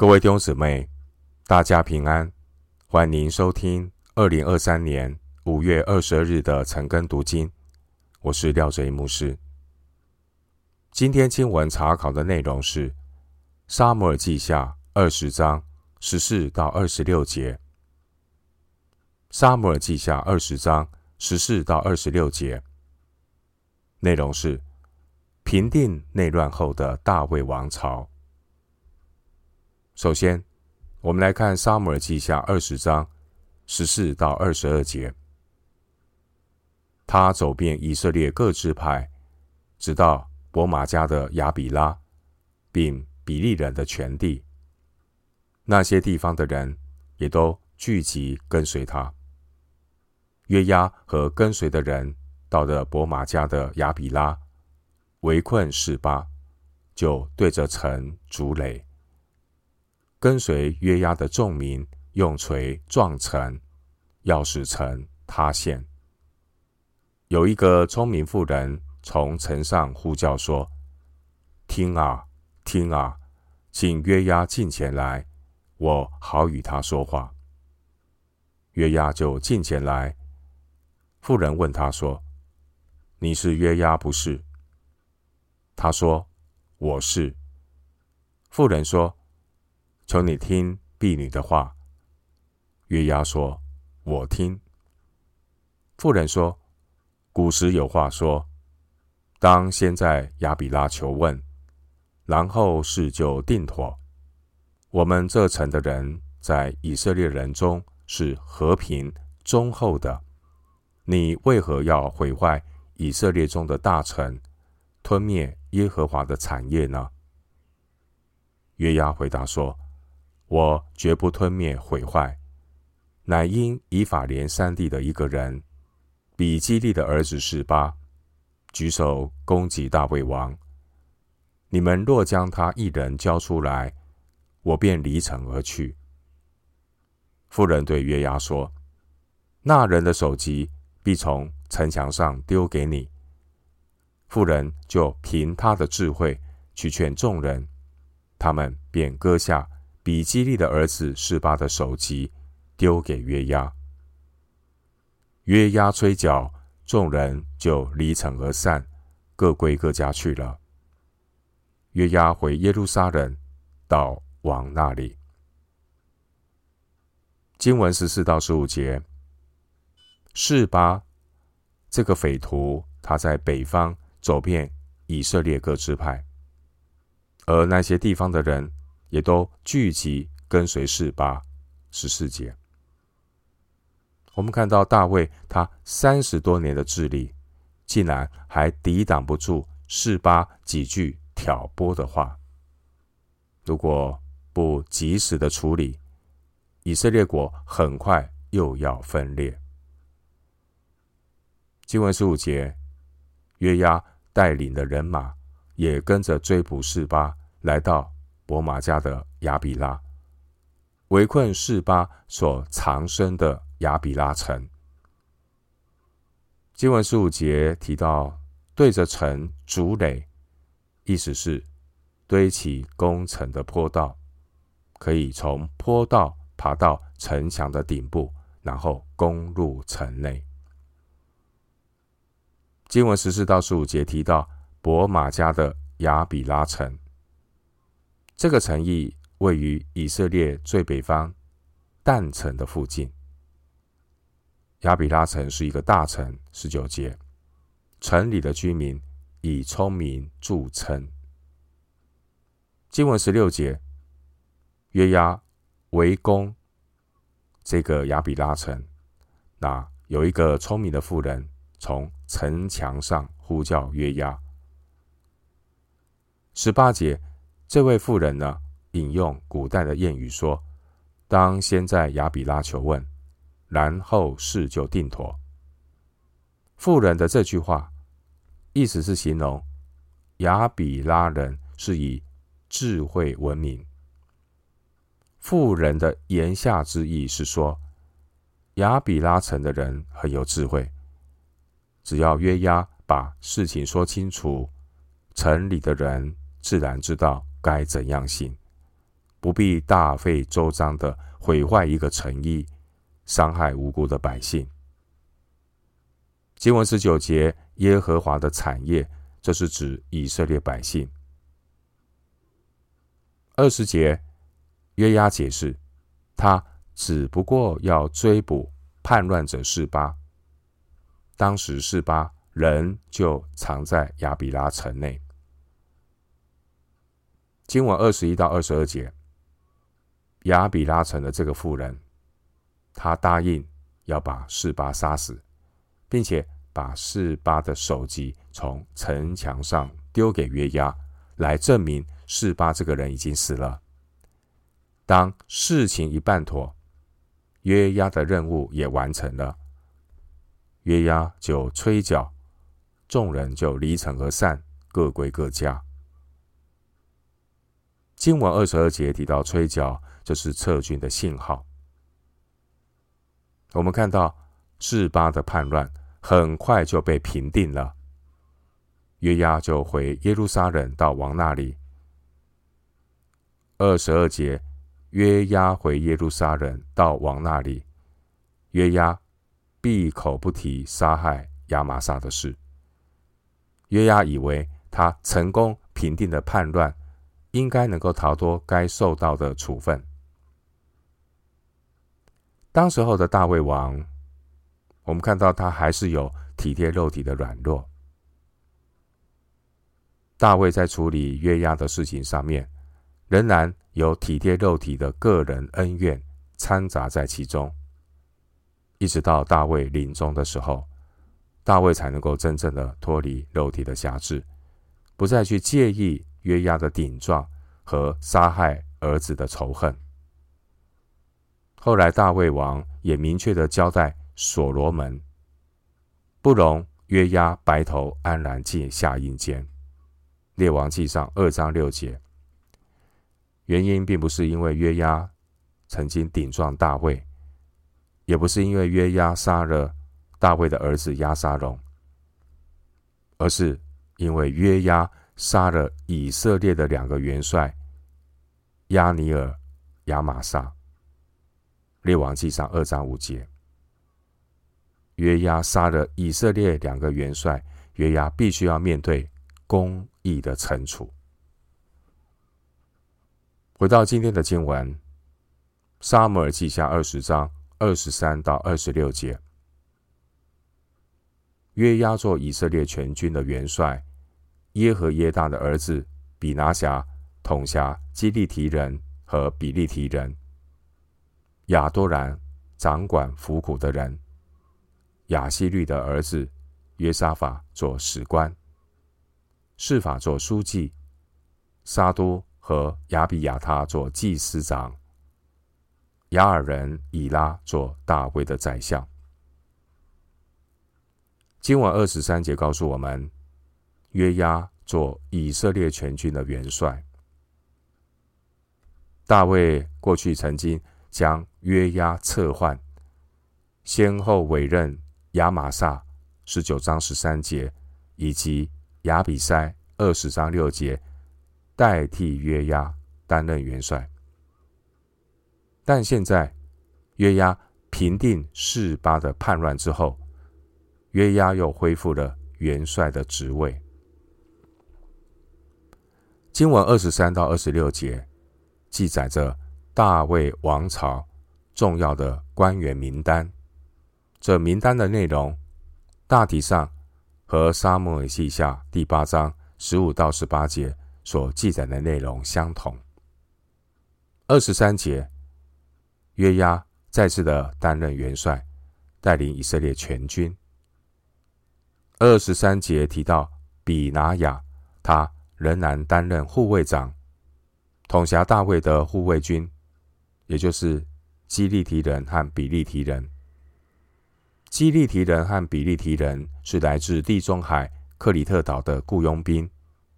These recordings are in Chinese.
各位弟兄姊妹，大家平安，欢迎收听二零二三年五月二十二日的晨更读经。我是廖哲一牧师。今天经文查考的内容是《撒母耳记下》二十章十四到二十六节，《撒母耳记下》二十章十四到二十六节内容是平定内乱后的大卫王朝。首先，我们来看《撒母耳记下》二十章十四到二十二节。他走遍以色列各支派，直到伯玛家的亚比拉，并比利人的全地。那些地方的人也都聚集跟随他。约押和跟随的人到了伯玛家的亚比拉，围困示巴，就对着城筑垒。跟随约押的众民用锤撞城，要使城塌陷。有一个聪明妇人从城上呼叫说：“听啊，听啊，请约押进前来，我好与他说话。”约押就进前来。妇人问他说：“你是约押不是？”他说：“我是。”妇人说。求你听婢女的话。约押说：“我听。”妇人说：“古时有话说，当先在亚比拉求问，然后事就定妥。我们这城的人在以色列人中是和平忠厚的，你为何要毁坏以色列中的大城，吞灭耶和华的产业呢？”约押回答说。我绝不吞灭毁坏，乃因以法莲山地的一个人，比基利的儿子示巴，举手攻击大卫王。你们若将他一人交出来，我便离城而去。妇人对约押说：“那人的首级必从城墙上丢给你。”妇人就凭他的智慧去劝众人，他们便割下。比基利的儿子示巴的首级丢给约押，约押吹角，众人就离城而散，各归各家去了。约押回耶路撒冷，到王那里。经文十四到十五节，示巴这个匪徒，他在北方走遍以色列各支派，而那些地方的人。也都聚集跟随示巴。十四节，我们看到大卫他三十多年的治理，竟然还抵挡不住示巴几句挑拨的话。如果不及时的处理，以色列国很快又要分裂。经文十五节，约押带领的人马也跟着追捕示巴，来到。伯玛迦的亚比拉，围困示巴所藏身的亚比拉城。经文十五节提到对着城筑垒，意思是堆起攻城的坡道，可以从坡道爬到城墙的顶部，然后攻入城内。经文十四到十五节提到伯玛迦的亚比拉城。这个城邑位于以色列最北方但城的附近。亚比拉城是一个大城，十九节，城里的居民以聪明著称。经文十六节，约押围攻这个亚比拉城，那有一个聪明的妇人从城墙上呼叫约押。十八节。这位妇人呢，引用古代的谚语说：“当先在亚比拉求问，然后事就定妥。”妇人的这句话，意思是形容亚比拉人是以智慧闻名。妇人的言下之意是说，亚比拉城的人很有智慧，只要约押把事情说清楚，城里的人自然知道。该怎样行？不必大费周章的毁坏一个诚意，伤害无辜的百姓。经文十九节，耶和华的产业，这是指以色列百姓。二十节，约押解释，他只不过要追捕叛乱者示巴。当时示巴人就藏在亚比拉城内。经文二十一到二十二节，亚比拉城的这个妇人，他答应要把示巴杀死，并且把示巴的首级从城墙上丢给约押，来证明示巴这个人已经死了。当事情一办妥，约押的任务也完成了。约押就吹角，众人就离城而散，各归各家。经文二十二节提到吹角，这是撤军的信号。我们看到示巴的叛乱很快就被平定了，约押就回耶路撒冷到王那里。二十二节，约押回耶路撒冷到王那里，约押。闭口不提杀害亚玛撒的事。约押以为他成功平定了叛乱，应该能够逃脱该受到的处分。当时候的大卫王，我们看到他还是有体贴肉体的软弱。大卫在处理约押的事情上面，仍然有体贴肉体的个人恩怨掺杂在其中。一直到大卫临终的时候，大卫才能够真正的脱离肉体的辖制，不再去介意约押的顶撞和杀害儿子的仇恨。后来大卫王也明确的交代所罗门，不容约押白头安然进下阴间。列王记上二章六节。原因并不是因为约押曾经顶撞大卫。也不是因为约押杀了大卫的儿子押沙龙，而是因为约押杀了以色列的两个元帅亚尼尔、亚玛撒。列王记上二章五节，约押杀了以色列两个元帅，约押必须要面对公义的惩处。回到今天的经文，撒母耳记下二十章。二十三到二十六节，约押做以色列全军的元帅，耶和耶大的儿子比拿辖统辖基利提人和比利提人，亚多兰掌管府谷的人，亚希律的儿子约沙法做史官，示法做书记，沙都和亚比亚他做祭司长。亚尔人以拉做大卫的宰相。经文二十三节告诉我们，约押做以色列全军的元帅。大卫过去曾经将约押撤换，先后委任亚玛撒十九章十三节以及亚比筛二十章六节代替约押担任元帅。但现在，约押平定示巴的叛乱之后，约押又恢复了元帅的职位。经文二十三到二十六节记载着大卫王朝重要的官员名单。这名单的内容大体上和撒母耳记下第八章十五到十八节所记载的内容相同。二十三节。约押再次的担任元帅，带领以色列全军。二十三节提到比拿雅，他仍然担任护卫长，统辖大卫的护卫军，也就是基利提人和比利提人。基利提人和比利提人是来自地中海克里特岛的雇佣兵，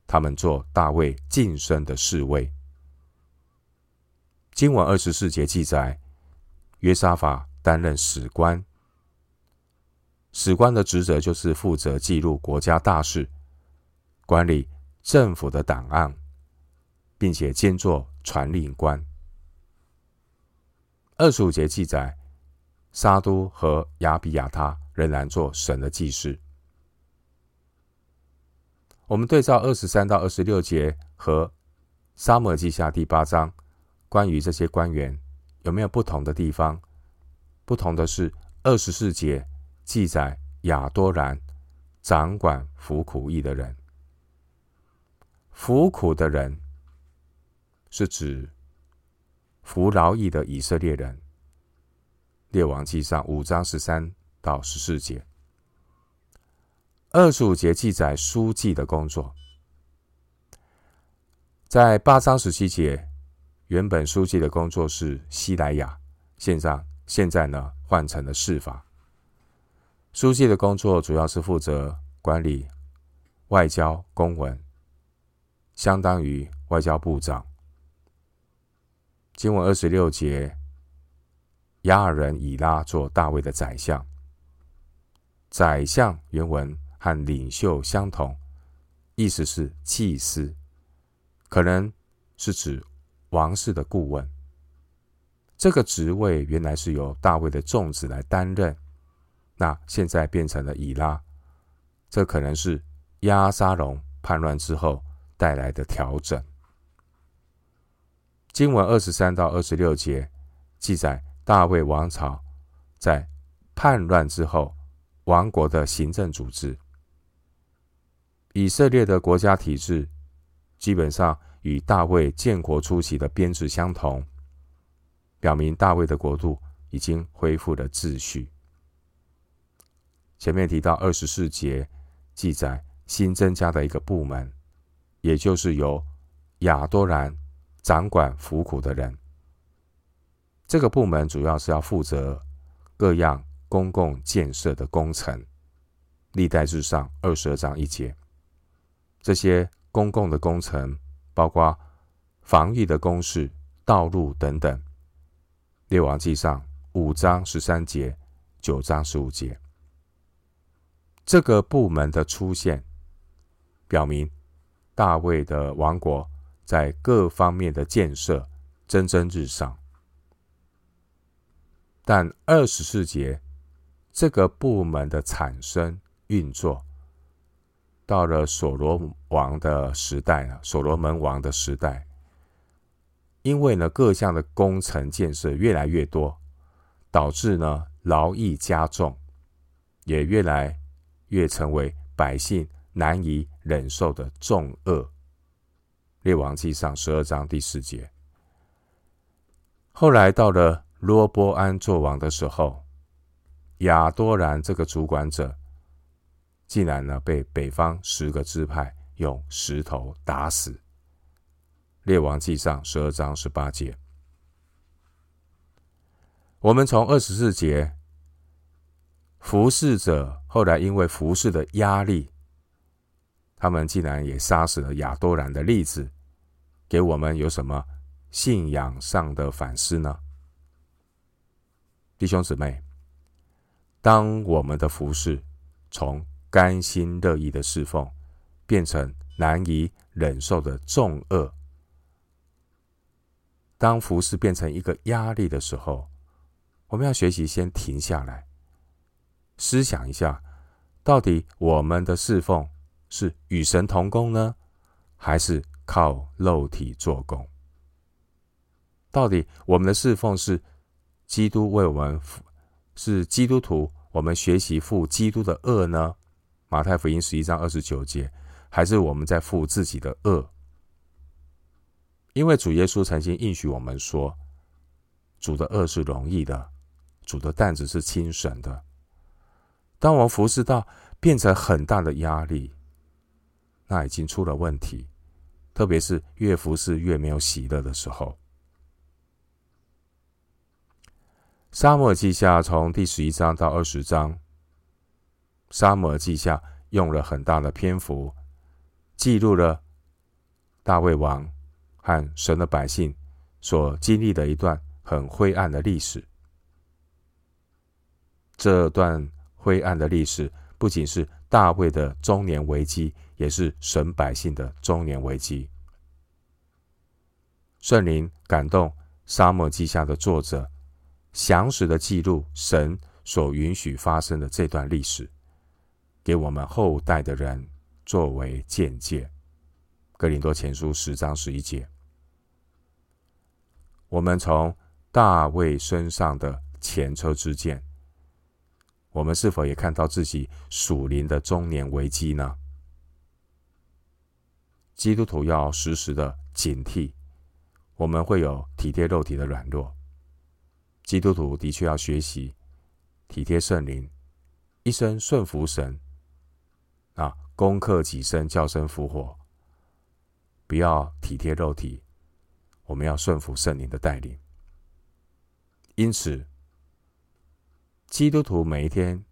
他们做大卫晋升的侍卫。经文二十四节记载。约沙法担任史官，史官的职责就是负责记录国家大事，管理政府的档案，并且兼做传令官。二十五节记载，沙都和亚比亚他仍然做神的祭司。我们对照二十三到二十六节和撒母耳记下第八章，关于这些官员有没有不同的地方？不同的是，二十四节记载亚多兰掌管服苦役的人，服苦的人是指。服劳役的以色列人，列王记上五章十三到十四节，二十五节记载书记的工作。在八章十七节，原本书记的工作是西莱亚，现在现在呢换成了示法。书记的工作主要是负责管理外交公文，相当于外交部长。经文二十六节，亚尔人以拉做大卫的宰相。宰相原文和领袖相同，意思是祭司，可能是指王室的顾问。这个职位原来是由大卫的众子来担任，那现在变成了以拉，这可能是亚沙龙叛乱之后带来的调整。经文二十三到二十六节记载大卫王朝在叛乱之后王国的行政组织。以色列的国家体制基本上与大卫建国初期的编制相同，表明大卫的国度已经恢复了秩序。前面提到二十四节记载新增加的一个部门，也就是由亚多兰。掌管服苦的人，这个部门主要是要负责各样公共建设的工程。历代志上二十二章一节，这些公共的工程包括防御的工事、道路等等。列王记上五章十三节、九章十五节，这个部门的出现，表明大卫的王国。在各方面的建设蒸蒸日上，但二十四节这个部门的产生运作，到了所罗王的时代啊，所罗门王的时代，因为呢各项的工程建设越来越多，导致呢劳役加重，也越来越成为百姓难以忍受的重恶。列王记上十二章第四节。后来到了罗波安作王的时候，亚多兰这个主管者，竟然呢被北方十个支派用石头打死。列王记上十二章十八节。我们从二十四节，服侍者后来因为服侍的压力。他们竟然也杀死了亚多兰的例子，给我们有什么信仰上的反思呢？弟兄姊妹，当我们的服侍从甘心乐意的侍奉，变成难以忍受的重恶，当服侍变成一个压力的时候，我们要学习先停下来，思想一下，到底我们的侍奉。是与神同工呢，还是靠肉体做工？到底我们的侍奉是基督为我们，是基督徒，我们学习负基督的恶呢？马太福音十一章二十九节，还是我们在负自己的恶？因为主耶稣曾经应许我们说，主的恶是容易的，主的担子是轻省的。当我们服侍到变成很大的压力。那已经出了问题，特别是越服侍越没有喜乐的时候。沙漠记下从第十一章到二十章，沙漠记下用了很大的篇幅，记录了大卫王和神的百姓所经历的一段很灰暗的历史。这段灰暗的历史不仅是大卫的中年危机。也是神百姓的中年危机。圣灵感动沙漠记下的作者，详实的记录神所允许发生的这段历史，给我们后代的人作为见解。哥林多前书十章十一节，我们从大卫身上的前车之鉴，我们是否也看到自己属灵的中年危机呢？基督徒要时时的警惕，我们会有体贴肉体的软弱。基督徒的确要学习体贴圣灵，一生顺服神，啊，攻克己身，叫声复活。不要体贴肉体，我们要顺服圣灵的带领。因此，基督徒每一天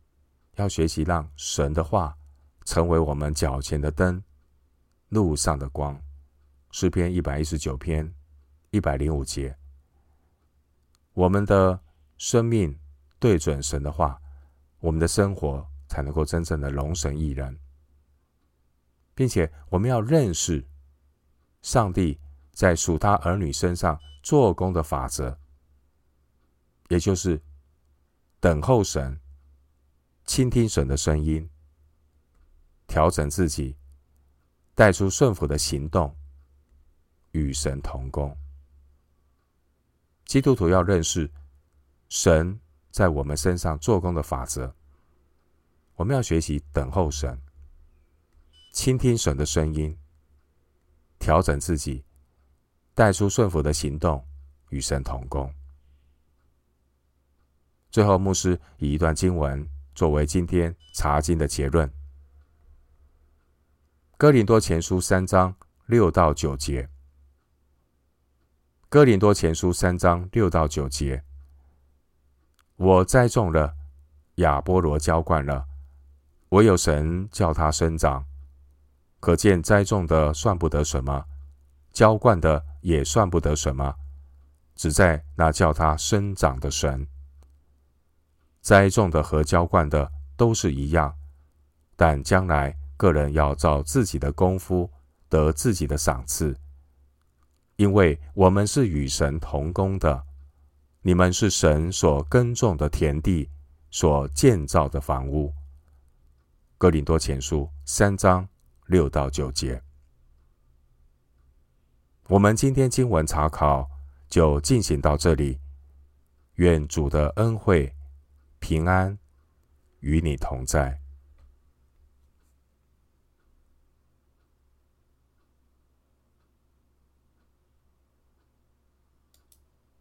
要学习让神的话成为我们脚前的灯，路上的光。诗篇一百一十九篇一百零五节，我们的生命对准神的话，我们的生活才能够真正的荣神益人，并且我们要认识。上帝在属他儿女身上做工的法则，也就是等候神、倾听神的声音、调整自己、带出顺服的行动、与神同工。基督徒要认识神在我们身上做工的法则，我们要学习等候神、倾听神的声音。调整自己，带出顺服的行动，与神同工。最后，牧师以一段经文作为今天查经的结论：《哥林多前书》三章六到九节，《哥林多前书》三章六到九节，我栽种了，亚波罗浇灌了，唯有神叫它生长。可见栽种的算不得什么，浇灌的也算不得什么，只在那叫它生长的神。栽种的和浇灌的都是一样，但将来个人要照自己的功夫得自己的赏赐。因为我们是与神同工的，你们是神所耕种的田地，所建造的房屋。哥林多前书三章。六到九节，我们今天经文查考就进行到这里。愿主的恩惠、平安与你同在。